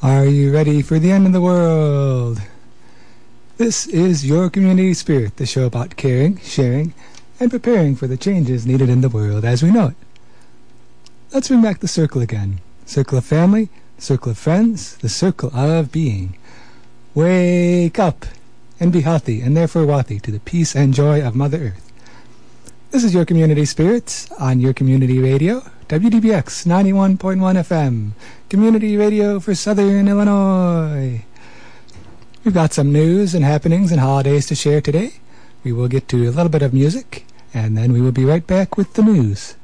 Are you ready for the end of the world? This is Your Community Spirit, the show about caring, sharing, and preparing for the changes needed in the world as we know it. Let's bring back the circle again. Circle of family, circle of friends, the circle of being. Wake up and be healthy and therefore wealthy to the peace and joy of Mother Earth. This is Your Community Spirits on Your Community Radio, WDBX 91.1 FM, Community Radio for Southern Illinois. We've got some news and happenings and holidays to share today. We will get to a little bit of music, and then we will be right back with the news.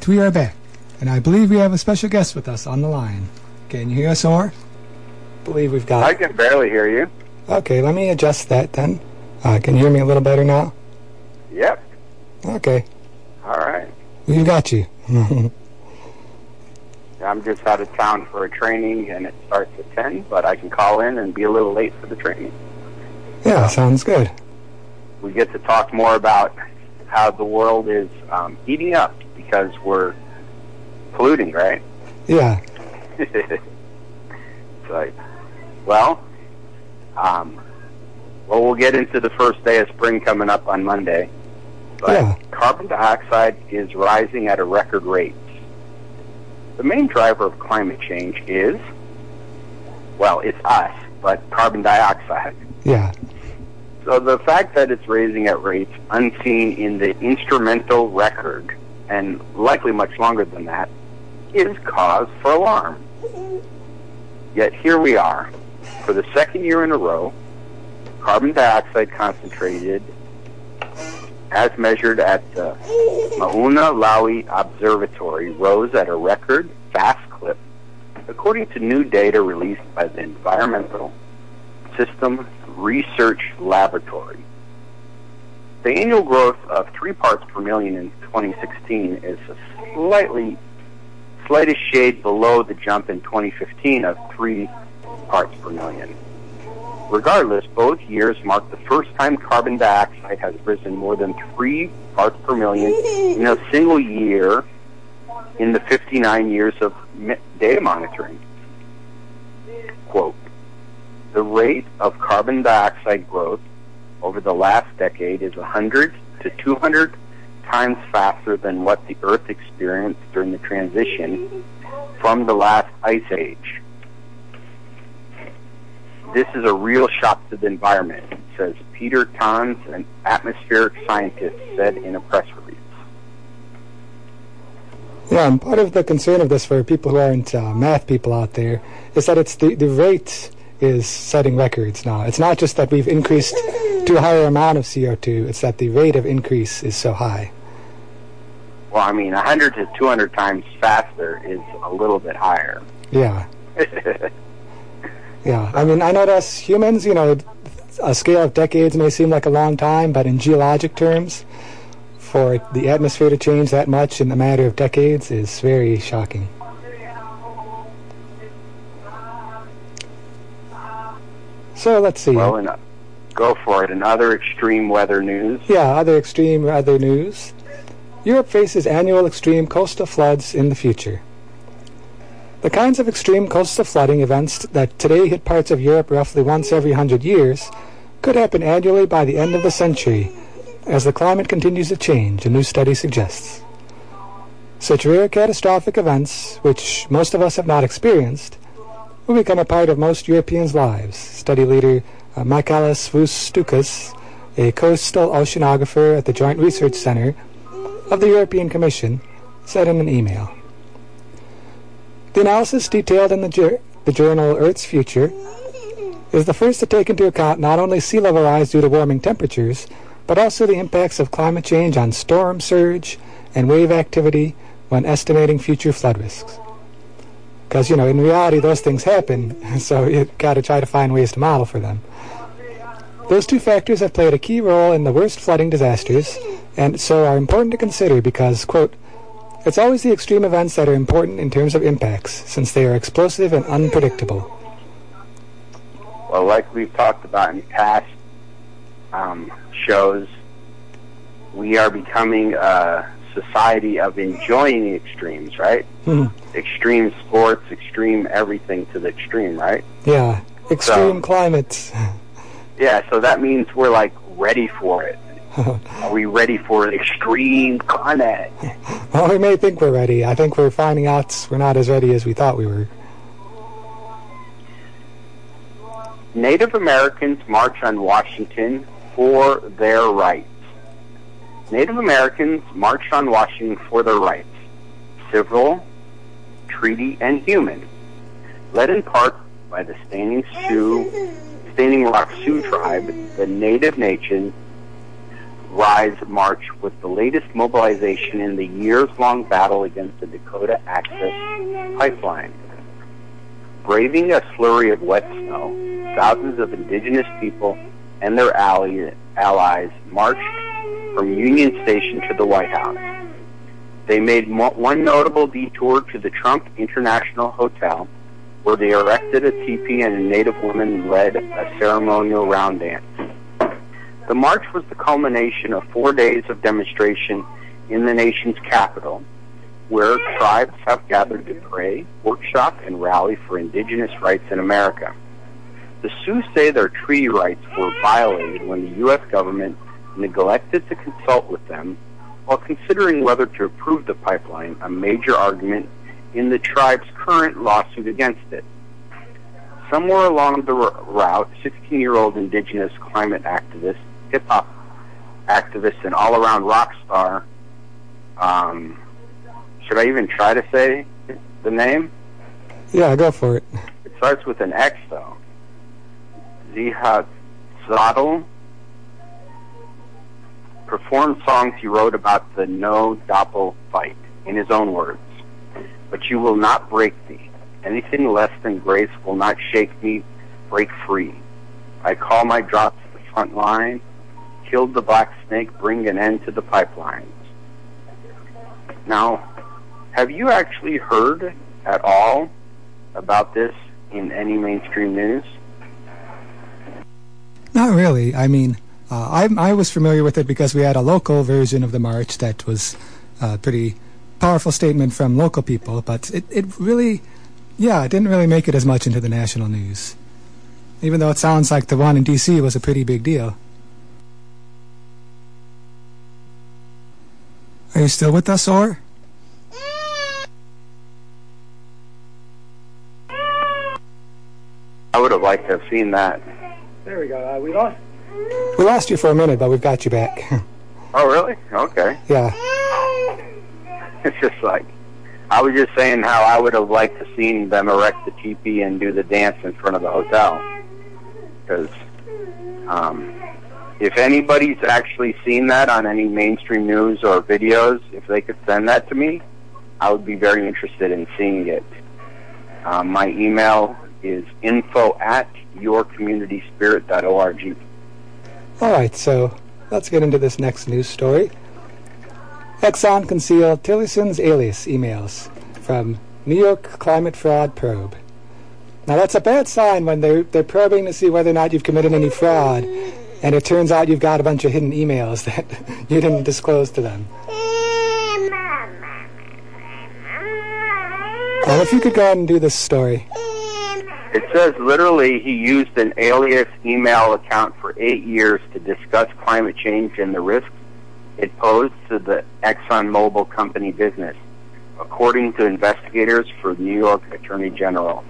Right, we are back, and I believe we have a special guest with us on the line. Can you hear us, Or? believe we've got. I can barely hear you. Okay, let me adjust that then. Uh, can you hear me a little better now? Yep. Okay, All right. we've got you. I'm just out of town for a training, and it starts at 10, but I can call in and be a little late for the training. yeah, sounds good. We get to talk more about how the world is um, heating up because we're polluting, right? Yeah, like, well, um, well, we'll get into the first day of spring coming up on Monday. But Yeah. carbon dioxide is rising at a record rate. The main driver of climate change is, well, it's us, but carbon dioxide. yeah, So the fact that it's raising at rates unseen in the instrumental record, and likely much longer than that, is cause for alarm. Yet here we are, for the second year in a row, carbon dioxide concentrated as measured at the Mauna Loa Observatory rose at a record fast clip, according to new data released by the Environmental System Research Laboratory. The annual growth of three parts per million in 2016 is a slightly, slightest shade below the jump in 2015 of three parts per million. Regardless, both years mark the first time carbon dioxide has risen more than three parts per million in a single year in the 59 years of data monitoring. Quote, the rate of carbon dioxide growth over the last decade is 100 to 200 times faster than what the Earth experienced during the transition from the last ice age. This is a real shock to the environment, says Pieter Tans, an atmospheric scientist, said in a press release. yeah. And part of the concern of this for people who aren't uh, math people out there is that it's the the rate is setting records now. It's not just that we've increased to a higher amount of CO2; it's that the rate of increase is so high. Well, I mean, 100 to 200 times faster is a little bit higher. Yeah, yeah. I mean, I know us humans, you know, a scale of decades may seem like a long time, but in geologic terms, for the atmosphere to change that much in a matter of decades is very shocking. So let's see. well, and, uh, go for it. Another extreme weather news. Yeah, other extreme weather news. Europe faces annual extreme coastal floods in the future. The kinds of extreme coastal flooding events that today hit parts of Europe roughly once every hundred years could happen annually by the end of the century as the climate continues to change, a new study suggests. Such rare catastrophic events, which most of us have not experienced, will become a part of most Europeans' lives, study leader uh, Michalis Vousdoukas, a coastal oceanographer at the Joint Research Center of the European Commission, said in an email. The analysis detailed in the, the journal Earth's Future is the first to take into account not only sea level rise due to warming temperatures, but also the impacts of climate change on storm surge and wave activity when estimating future flood risks. Because, you know, in reality, those things happen, so you've got to try to find ways to model for them. Those two factors have played a key role in the worst flooding disasters, and so are important to consider because, quote, it's always the extreme events that are important in terms of impacts, since they are explosive and unpredictable. Well, like we've talked about in past um, shows, we are becoming a society of enjoying the extremes, right? Mm-hmm. Extreme sports, extreme everything to the extreme, right? Yeah, extreme So- climates. Yeah, so that means we're like ready for it. Are we ready for an extreme climate? well, we may think we're ready. I think we're finding out we're not as ready as we thought we were. Native Americans march on Washington for their rights. Native Americans marched on Washington for their rights, civil, treaty, and human, led in part by the Standing Sioux, Standing Rock Sioux tribe, the Native Nation Rise March was the latest mobilization in the years-long battle against the Dakota Access Pipeline. Braving a slurry of wet snow, thousands of indigenous people and their allies marched from Union Station to the White House. They made one notable detour to the Trump International Hotel, where they erected a teepee and a native woman led a ceremonial round dance. The march was the culmination of four days of demonstration in the nation's capital, where tribes have gathered to pray, workshop, and rally for indigenous rights in America. The Sioux say their treaty rights were violated when the U.S. government neglected to consult with them while considering whether to approve the pipeline, a major argument in the tribe's current lawsuit against it. Somewhere along the r- route, 16-year-old indigenous climate activist, hip-hop activist, and all-around rock star, um, should I even try to say the name? Yeah, go for it. It starts with an X, though. Ziha Zadal performed songs he wrote about the no doppel fight, in his own words. But you will not break me. Anything less than grace will not shake me, break free. I call my drops the front line, killed the black snake, bring an end to the pipelines. Now, have you actually heard at all about this in any mainstream news? Not really. I mean, I, I was familiar with it because we had a local version of the march that was a pretty powerful statement from local people, but it, it really, yeah, it didn't really make it as much into the national news. Even though it sounds like the one in D.C. was a pretty big deal. Are you still with us, or? I would have liked to have seen that. There we go. Uh, we lost. We lost you for a minute, but we've got you back. Oh, really? Okay. yeah. It's just like I was just saying how I would have liked to seen them erect the teepee and do the dance in front of the hotel. Because um, if anybody's actually seen that on any mainstream news or videos, if they could send that to me, I would be very interested in seeing it. Um, my email is info at yourcommunityspirit.org. All right, so let's get into this next news story. Exxon concealed Tillerson's alias emails from New York Climate Fraud Probe. Now that's a bad sign when they're they're probing to see whether or not you've committed any fraud, and it turns out you've got a bunch of hidden emails that you didn't disclose to them. Well, if you could go ahead and do this story. It says literally he used an alias email account for eight years to discuss climate change and the risks it posed to the ExxonMobil company business, according to investigators for New York Attorney General.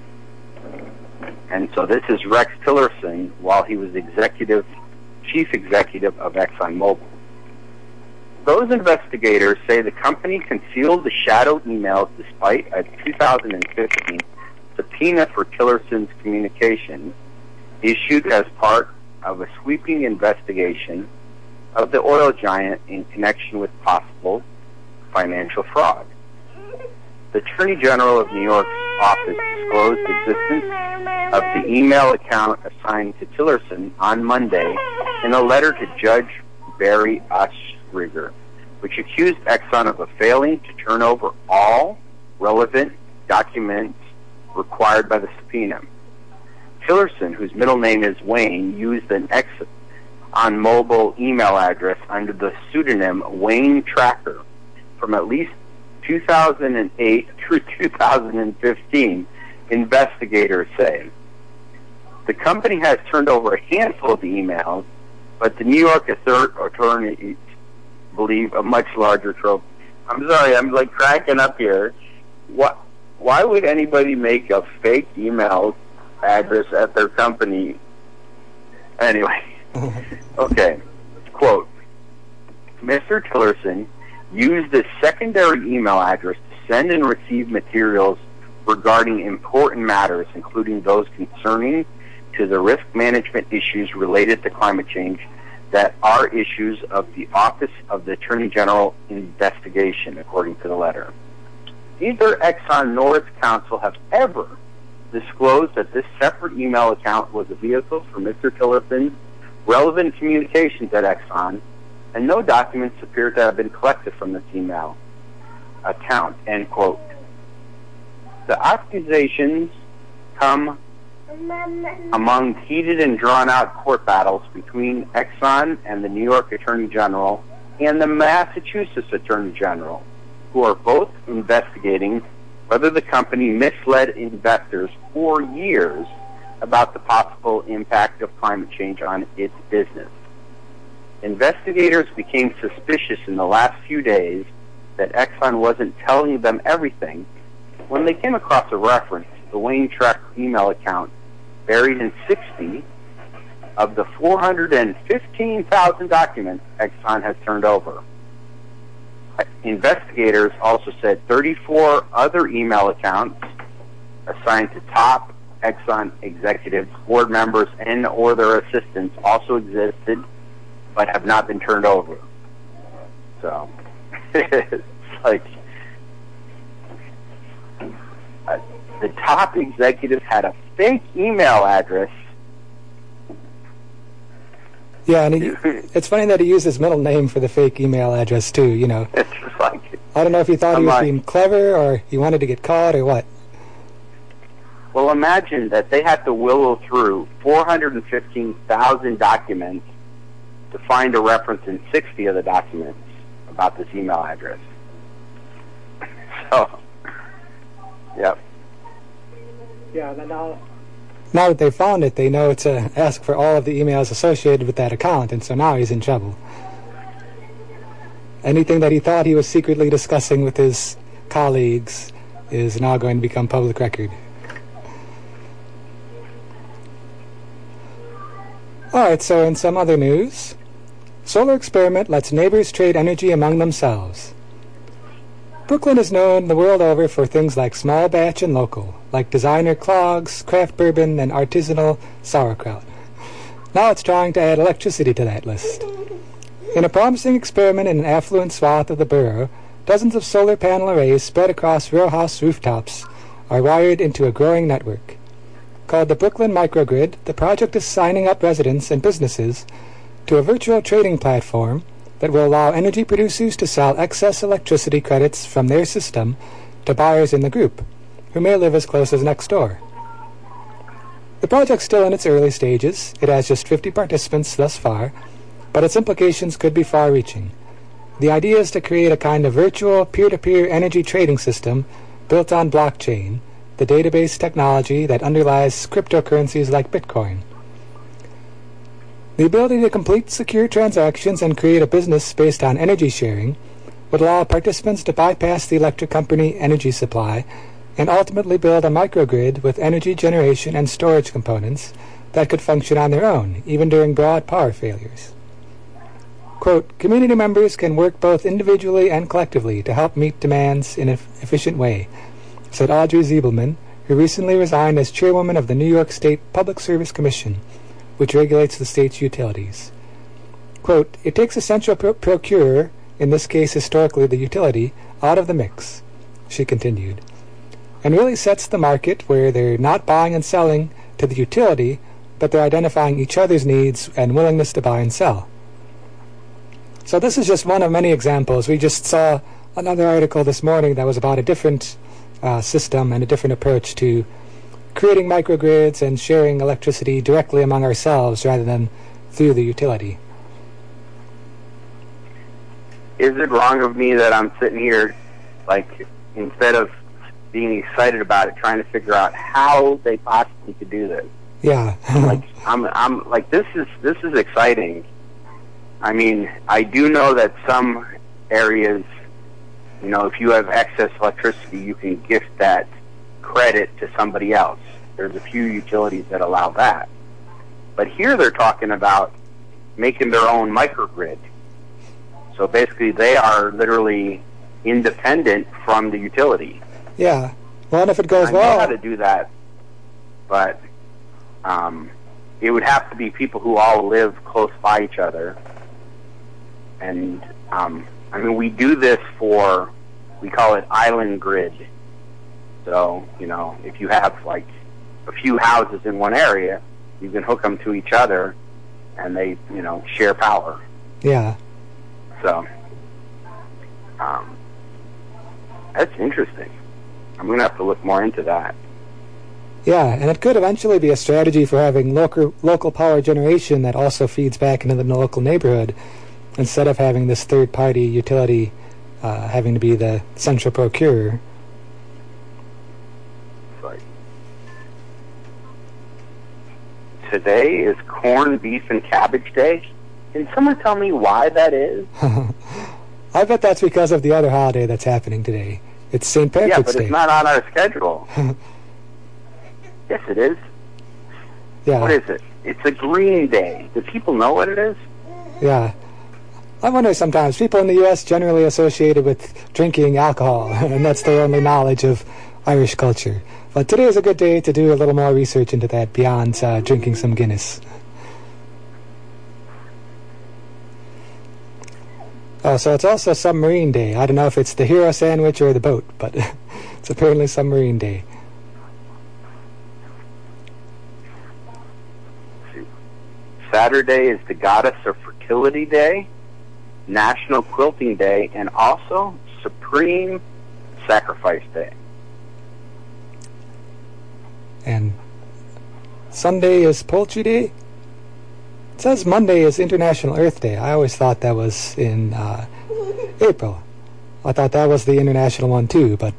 And so this is Rex Tillerson while he was executive, chief executive of ExxonMobil. Those investigators say the company concealed the shadow emails despite a 2015 subpoena for Tillerson's communications issued as part of a sweeping investigation of the oil giant in connection with possible financial fraud. The Attorney General of New York's office disclosed the existence of the email account assigned to Tillerson on Monday in a letter to Judge Barry Ostrager, which accused Exxon of failing to turn over all relevant documents required by the subpoena. Tillerson, whose middle name is Wayne, used an ExxonMobil email address under the pseudonym Wayne Tracker from at least 2008 through 2015, investigators say. The company has turned over a handful of emails, but the New York attorneys believe a much larger trove. I'm sorry, I'm like cracking up here. Why would anybody make a fake email address at their company? Anyway, okay. Quote: Mr. Tillerson used a secondary email address to send and receive materials regarding important matters, including those concerning to the risk management issues related to climate change that are issues of the Office of the Attorney General investigation, according to the letter. Neither Exxon nor its counsel have ever disclosed that this separate email account was a vehicle for Mr. Tillerson's relevant communications at Exxon and no documents appear to have been collected from this email account, end quote. The accusations come among heated and drawn out court battles between Exxon and the New York Attorney General and the Massachusetts Attorney General, who are both investigating whether the company misled investors for years about the possible impact of climate change on its business. Investigators became suspicious in the last few days that Exxon wasn't telling them everything when they came across a reference to the Wayne Track email account buried in 60 of the 415,000 documents Exxon has turned over. Investigators also said 34 other email accounts assigned to top Exxon executives, board members, and or their assistants also existed but have not been turned over. So it's like uh, the top executives had a fake email address. Yeah, and he, it's funny that he used his middle name for the fake email address too. You know, it's just like I don't know if he thought I'm he was like- being clever or he wanted to get caught or what. well, imagine that they had to willow through 415,000 documents to find a reference in 60 of the documents about this email address. So, yep. Yeah, then now Now that they found it, they know to ask for all of the emails associated with that account, and so now he's in trouble. Anything that he thought he was secretly discussing with his colleagues is now going to become public record. Alright, so in some other news, solar experiment lets neighbors trade energy among themselves. Brooklyn is known the world over for things like small batch and local, like designer clogs, craft bourbon, and artisanal sauerkraut. Now it's trying to add electricity to that list. In a promising experiment in an affluent swath of the borough, dozens of solar panel arrays spread across row house rooftops are wired into a growing network. Called the Brooklyn Microgrid, the project is signing up residents and businesses to a virtual trading platform that will allow energy producers to sell excess electricity credits from their system to buyers in the group, who may live as close as next door. The project's still in its early stages. It has just 50 participants thus far, but its implications could be far reaching. The idea is to create a kind of virtual peer to peer energy trading system built on blockchain the database technology that underlies cryptocurrencies like Bitcoin. The ability to complete secure transactions and create a business based on energy sharing would allow participants to bypass the electric company energy supply and ultimately build a microgrid with energy generation and storage components that could function on their own, even during broad power failures. Quote, community members can work both individually and collectively to help meet demands in an efficient way, said Audrey Zibelman, who recently resigned as chairwoman of the New York State Public Service Commission, which regulates the state's utilities. Quote, it takes a central pro- procurer, in this case historically the utility, out of the mix, she continued, and really sets the market where they're not buying and selling to the utility, but they're identifying each other's needs and willingness to buy and sell. So this is just one of many examples. We just saw another article this morning that was about a different uh, system and a different approach to creating microgrids and sharing electricity directly among ourselves rather than through the utility. Is it wrong of me that I'm sitting here, like, instead of being excited about it, trying to figure out how they possibly could do this? Yeah. like, I'm, I'm like, this is this is exciting. I mean, I do know that some areas, you know, if you have excess electricity, you can gift that credit to somebody else. There's a few utilities that allow that. But here they're talking about making their own microgrid. So basically, they are literally independent from the utility. Yeah. Well, and if it goes well. I know how to do that, but um, it would have to be people who all live close by each other. And um, I mean, we do this for we call it island grid. So you know, if you have like a few houses in one area, you can hook them to each other, and they you know share power. yeah. So um, that's interesting. I'm gonna have to look more into that. Yeah, and it could eventually be a strategy for having local local power generation that also feeds back into the local neighborhood, instead of having this third party utility uh, having to be the central procurer. It's like today is corn, beef, and cabbage day. Can someone tell me why that is? I bet that's because of the other holiday that's happening today. It's St. Patrick's Day. yeah, but Day. it's not on our schedule. yes, it is. yeah, What is it? It's a green day. Do people know what it is? yeah. I wonder sometimes people in the U.S. generally associated with drinking alcohol, and that's their only knowledge of Irish culture. But today is a good day to do a little more research into that beyond uh, drinking some Guinness. Oh, so it's also Submarine Day. I don't know if it's the hero sandwich or the boat, but it's apparently Submarine Day. Saturday is the Goddess of Fertility Day, National Quilting Day, and also Supreme Sacrifice Day. And Sunday is Poultry Day. It says Monday is International Earth Day. I always thought that was in uh, April. I thought that was the international one too, but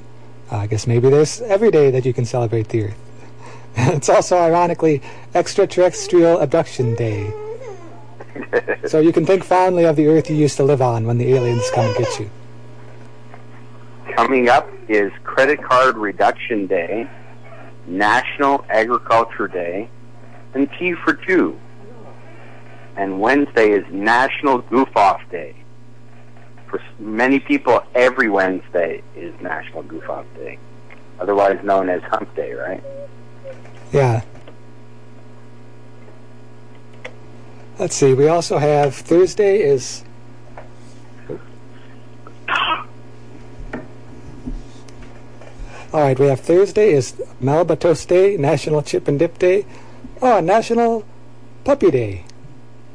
uh, I guess maybe there's every day that you can celebrate the Earth. it's also ironically Extraterrestrial Abduction Day. So you can think fondly of the Earth you used to live on when the aliens come and get you. Coming up is Credit Card Reduction Day, National Agriculture Day, and Tea for Two. And Wednesday is National Goof Off Day. For many people, every Wednesday is National Goof Off Day, otherwise known as Hump Day, right? Yeah. Let's see. We also have Thursday is. All right, we have Thursday is Melba Toast Day, National Chip and Dip Day, oh, National Puppy Day.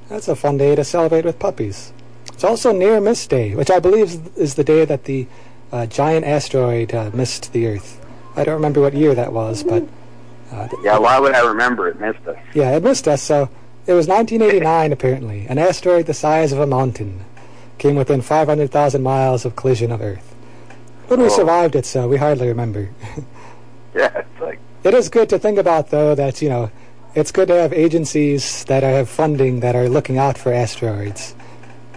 That's a fun day to celebrate with puppies. It's also Near Miss Day, which I believe is the day that the uh, giant asteroid uh, missed the Earth. I don't remember what year that was, but uh, th- Yeah, why would I remember it? Missed us. yeah, it missed us. So it was 1989, apparently. An asteroid the size of a mountain came within 500,000 miles of collision of Earth. But we Oh. survived it, so we hardly remember. Yeah, it's like It is good to think about, though, that, you know, it's good to have agencies that have funding that are looking out for asteroids,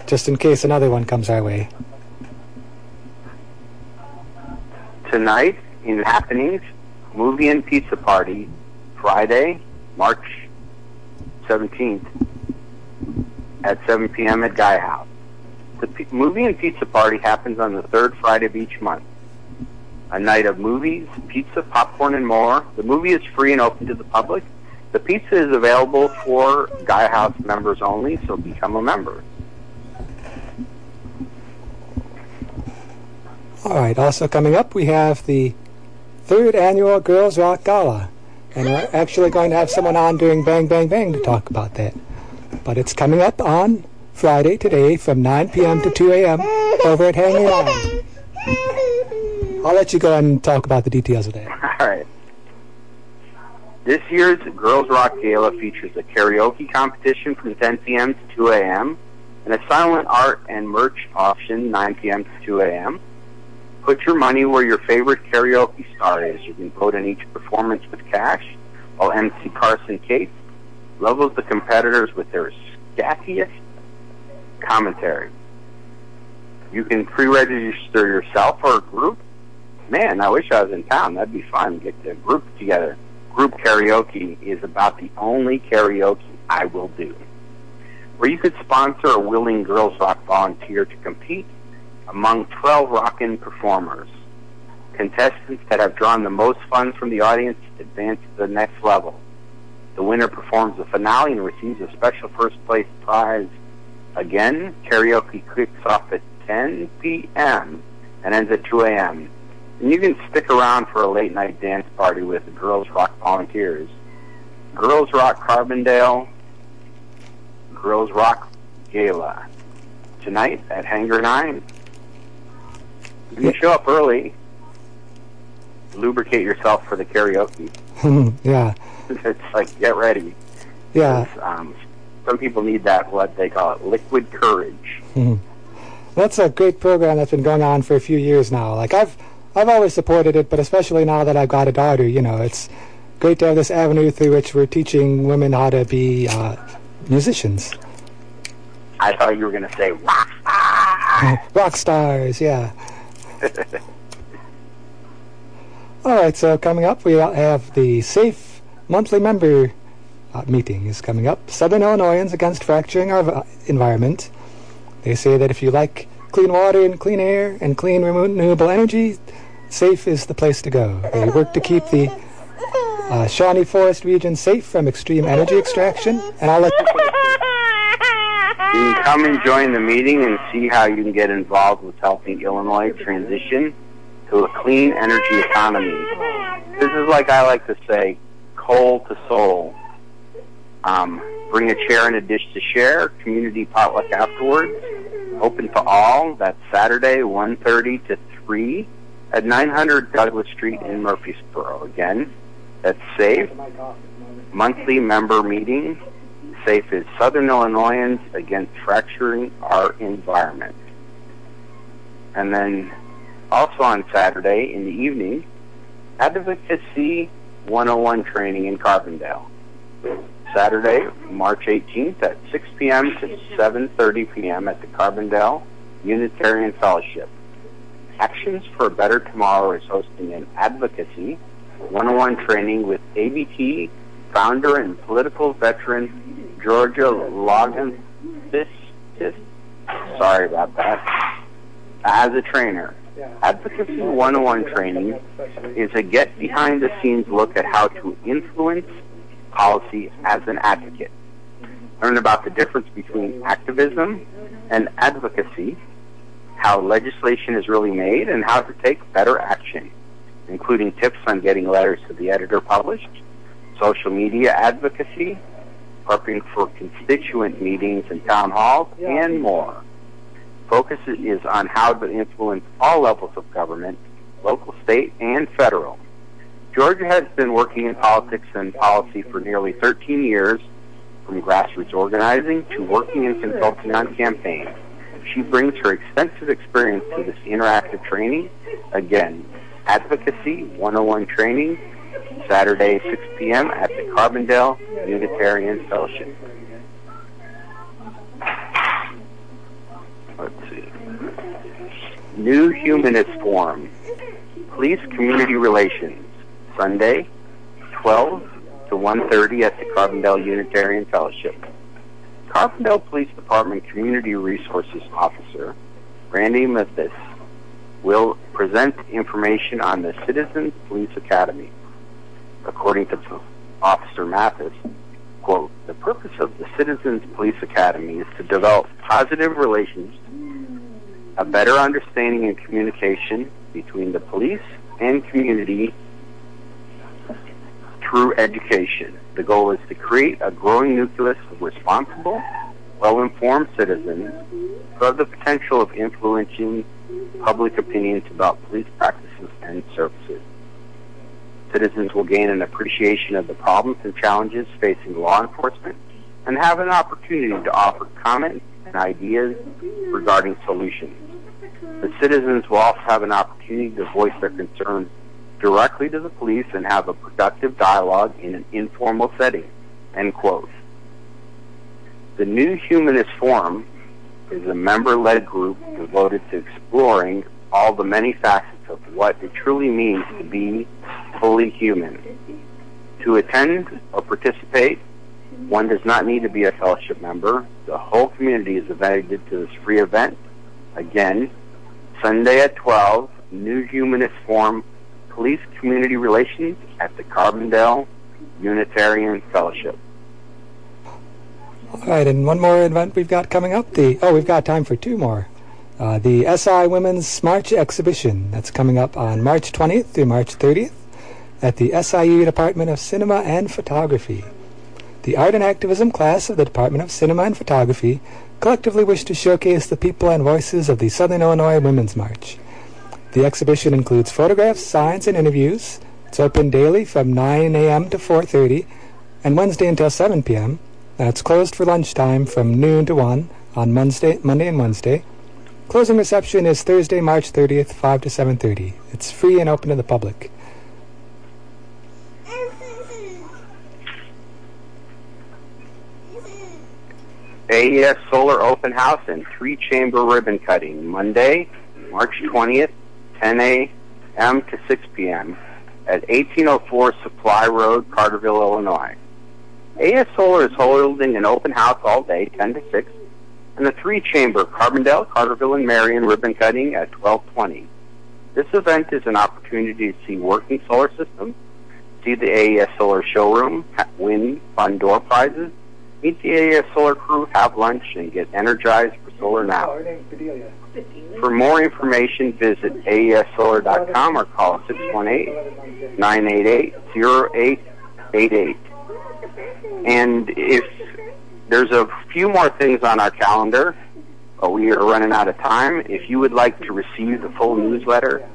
just in case another one comes our way. tonight in happenings, movie and pizza party, Friday, March 17th at 7 p.m. at Gaia House. The p- movie and pizza party happens on the third Friday of each month. A night of movies, pizza, popcorn, and more. The movie is free and open to the public. The pizza is available for Gaia House members only, so become a member. All right, also coming up, we have the third annual Girls Rock Gala. And we're actually going to have someone on doing Bang Bang Bang to talk about that. But it's coming up on Friday today from 9 p.m. to 2 a.m. over at Hangar 9. I'll let you go and talk about the details of that. All right. This year's Girls Rock Gala features a karaoke competition from 10 p.m. to 2 a.m. and a silent art and merch auction 9 p.m. to 2 a.m. Put your money where your favorite karaoke star is. You can vote in each performance with cash, while MC Carson Cates levels the competitors with their scattiest commentary. You can pre-register yourself or a group. Man, I wish I was in town. That'd be fun. Get the group together. Group karaoke is about the only karaoke I will do. Where you could sponsor a willing Girls Rock volunteer to compete among 12 rockin' performers. Contestants that have drawn the most funds from the audience advance to the next level. The winner performs the finale and receives a special first place prize. Again, karaoke kicks off at 10 p.m. and ends at 2 a.m. And you can stick around for a late night dance party with the Girls Rock volunteers. Girls Rock Carbondale, Girls Rock Gala. Tonight at Hangar 9. If You show up early. Lubricate yourself for the karaoke. yeah, it's like, get ready. yeah. Um, some people need that, what they call it, liquid courage. That's a great program that's been going on for a few years now. Like I've I've always supported it, but especially now that I've got a daughter, you know, it's great to have this avenue through which we're teaching women how to be uh, musicians, I thought you were going to say rock star. rock stars. Yeah. All right. So coming up, we have the Safe monthly member uh, meeting is coming up. Southern Illinoisans against fracturing our v- environment. They say that if you like clean water and clean air and clean renewable energy, safe is the place to go. They work to keep the uh, Shawnee Forest region safe from extreme energy extraction, and I'll let you. You can come and join the meeting and see how you can get involved with helping Illinois transition to a clean energy economy. This is like I like to say, coal to soul. Um, bring a chair and a dish to share. Community potluck afterwards. Open to all. That's Saturday, 1.30 to 3 at 900 Douglas Street in Murphysboro. Again, that's safe. Monthly member meeting. SAFE is Southern Illinoisans Against Fracturing Our Environment. And then also on Saturday in the evening, Advocacy 101 training in Carbondale. Saturday, March 18th at 6 p.m. to 7.30 p.m. at the Carbondale Unitarian Fellowship. Actions for a Better Tomorrow is hosting an Advocacy 101 training with ABT founder and political veteran Georgia Logan. Sorry about that. As a trainer, Advocacy 101 training is a get behind the scenes look at how to influence policy as an advocate. Learn about the difference between activism and advocacy, how legislation is really made, and how to take better action, including tips on getting letters to the editor published, social media advocacy, prepping for constituent meetings and town halls, and more. Focus is on how to influence all levels of government, local, state, and federal. Georgia has been working in politics and policy for nearly 13 years, from grassroots organizing to working and consulting on campaigns. She brings her extensive experience to this interactive training. Again, Advocacy 101 training, Saturday 6 p.m. at the Carbondale Unitarian Fellowship. Let's see. New Humanist Forum, Police Community Relations, Sunday, 12 to 1.30 at the Carbondale Unitarian Fellowship. Carbondale Police Department Community Resources Officer, Randy Mathis, will present information on the Citizens Police Academy. According to Officer Mathis, quote, the purpose of the Citizens Police Academy is to develop positive relations, a better understanding and communication between the police and community through education. The goal is to create a growing nucleus of responsible, well-informed citizens who have the potential of influencing public opinions about police practices and services. Citizens will gain an appreciation of the problems and challenges facing law enforcement and have an opportunity to offer comments and ideas regarding solutions. The citizens will also have an opportunity to voice their concerns directly to the police and have a productive dialogue in an informal setting. End quote. The New Humanist Forum is a member-led group devoted to exploring all the many facets of what it truly means to be fully human. To attend or participate, one does not need to be a fellowship member. The whole community is invited to this free event. Again, Sunday at 12, New Humanist Forum, Police Community Relations at the Carbondale Unitarian Fellowship. All right, and one more event we've got coming up. The oh, we've got time for two more. Uh, the SI Women's March exhibition that's coming up on March 20th through March 30th at the SIU Department of Cinema and Photography. The Art and Activism class of the Department of Cinema and Photography collectively wish to showcase the people and voices of the Southern Illinois Women's March. The exhibition includes photographs, signs, and interviews. It's open daily from 9 a.m. to 4.30 and Wednesday until 7 p.m. Now uh, it's closed for lunchtime from noon to 1 on Monday, Monday and Wednesday. Closing reception is Thursday, March 30th, 5 to 7.30. It's free and open to the public. AES Solar Open House and Three Chamber Ribbon Cutting, Monday, March 20th, 10 a.m. to 6 p.m. at 1804 Supply Road, Carterville, Illinois. AES Solar is holding an open house all day, 10 to 6, and the Three Chamber, Carbondale, Carterville, and Marion ribbon cutting at 1220. This event is an opportunity to see working solar systems, see the AES Solar showroom, win fun door prizes, meet the AES Solar crew, have lunch, and get energized for solar now. For more information, visit aessolar.com or call 618-988-0888. And if there's a few more things on our calendar, but we are running out of time. If you would like to receive the full newsletter,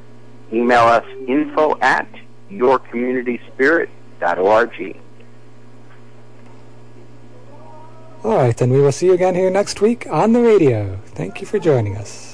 email us info at yourcommunityspirit.org. All right, then we will see you again here next week on the radio. Thank you for joining us.